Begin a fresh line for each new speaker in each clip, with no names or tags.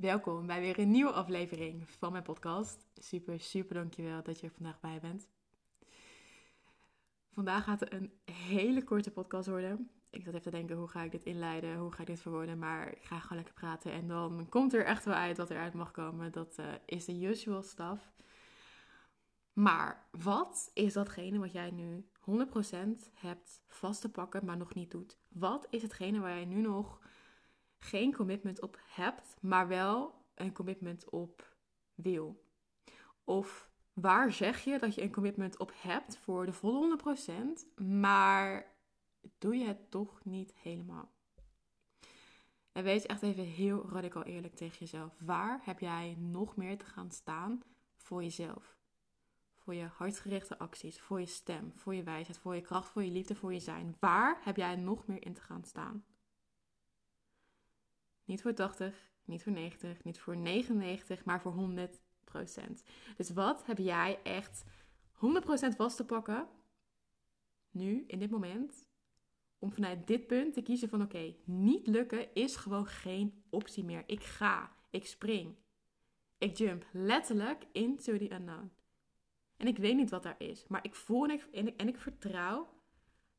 Welkom bij weer een nieuwe aflevering van mijn podcast. Super, super dankjewel dat je er vandaag bij bent. Vandaag gaat het een hele korte podcast worden. Ik zat even te denken, hoe ga ik dit inleiden? Hoe ga ik dit verwoorden? Maar ik ga gewoon lekker praten en dan komt er echt wel uit wat eruit mag komen. Dat uh, is de usual stuff. Maar wat is datgene wat jij nu 100% hebt vast te pakken, maar nog niet doet? Wat is hetgene waar jij nu nog geen commitment op hebt, maar wel een commitment op wil? Of waar zeg je dat je een commitment op hebt voor de volle 100%, maar doe je het toch niet helemaal? En wees echt even heel radicaal eerlijk tegen jezelf. Waar heb jij nog meer te gaan staan voor jezelf? Voor je hartgerichte acties, voor je stem, voor je wijsheid, voor je kracht, voor je liefde, voor je zijn. Waar heb jij nog meer in te gaan staan? Niet voor 80, niet voor 90, niet voor 99, maar voor 100% Dus wat heb jij echt 100% vast te pakken, nu, in dit moment, om vanuit dit punt te kiezen van oké, niet lukken is gewoon geen optie meer. Ik ga, ik spring, ik jump letterlijk into the unknown. En ik weet niet wat daar is, maar ik voel en ik, en ik, en ik vertrouw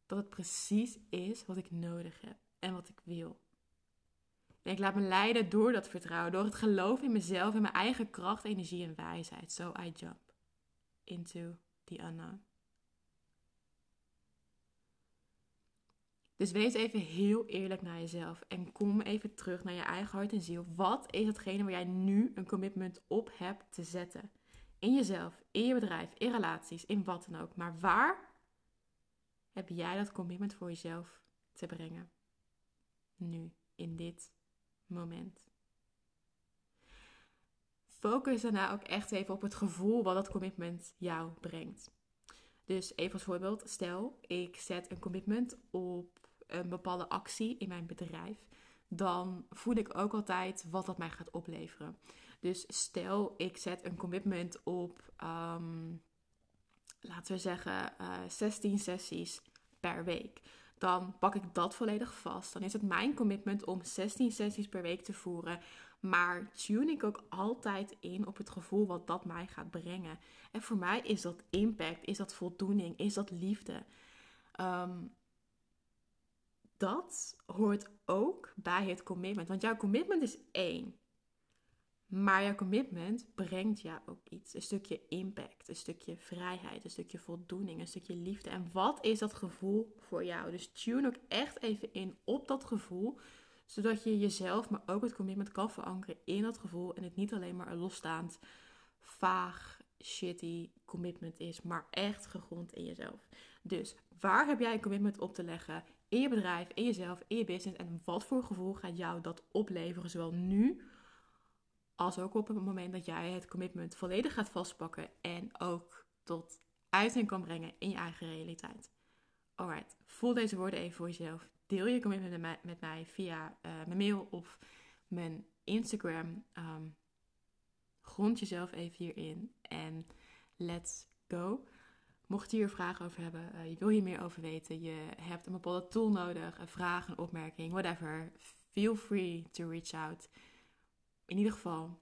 dat het precies is wat ik nodig heb en wat ik wil. En ik laat me leiden door dat vertrouwen, door het geloof in mezelf en mijn eigen kracht, energie en wijsheid. So I jump into the unknown. Dus wees even heel eerlijk naar jezelf en kom even terug naar je eigen hart en ziel. Wat is hetgene waar jij nu een commitment op hebt te zetten? In jezelf, in je bedrijf, in relaties, in wat dan ook. Maar waar heb jij dat commitment voor jezelf te brengen? Nu, in dit moment. Focus daarna ook echt even op het gevoel wat dat commitment jou brengt. Dus even als voorbeeld, stel ik zet een commitment op een bepaalde actie in mijn bedrijf, dan voel ik ook altijd wat dat mij gaat opleveren. Dus stel ik zet een commitment op, um, laten we zeggen, uh, eh, 16 sessies per week dan pak ik dat volledig vast. Dan is het mijn commitment om 16 sessies per week te voeren. Maar tune ik ook altijd in op het gevoel wat dat mij gaat brengen. En voor mij is dat impact, is dat voldoening, is dat liefde. Ehm, dat hoort ook bij het commitment. Want jouw commitment is één. Maar jouw commitment brengt jou ook iets. Een stukje impact, een stukje vrijheid, een stukje voldoening, een stukje liefde. En wat is dat gevoel voor jou? Dus tune ook echt even in op dat gevoel. Zodat je jezelf, maar ook het commitment kan verankeren in dat gevoel. En het niet alleen maar een losstaand, vaag, shitty commitment is. Maar echt gegrond in jezelf. Dus waar heb jij een commitment op te leggen? In je bedrijf, in jezelf, in je business. En wat voor gevoel gaat jou dat opleveren? Zowel nu als ook op het moment dat jij het commitment volledig gaat vastpakken en ook tot uiting kan brengen in je eigen realiteit. Alright, voel deze woorden even voor jezelf. Deel je commitment met mij via uh, mijn mail of mijn Instagram. Um, grond jezelf even hierin en let's go. Mocht je hier vragen over hebben, uh, je wil hier meer over weten, je hebt een bepaalde tool nodig, een vraag, een opmerking, whatever, feel free to reach out in ieder geval,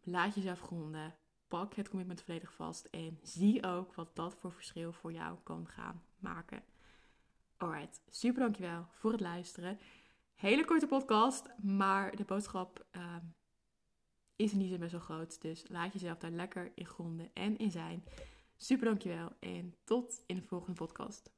laat jezelf gronden. Pak het commitment volledig vast. En zie ook wat dat voor verschil voor jou kan gaan maken. Alright, super dankjewel voor het luisteren. Hele korte podcast, maar de boodschap uh, is in die zin best groot. Dus laat jezelf daar lekker in gronden en in zijn. Super dankjewel en tot in de volgende podcast.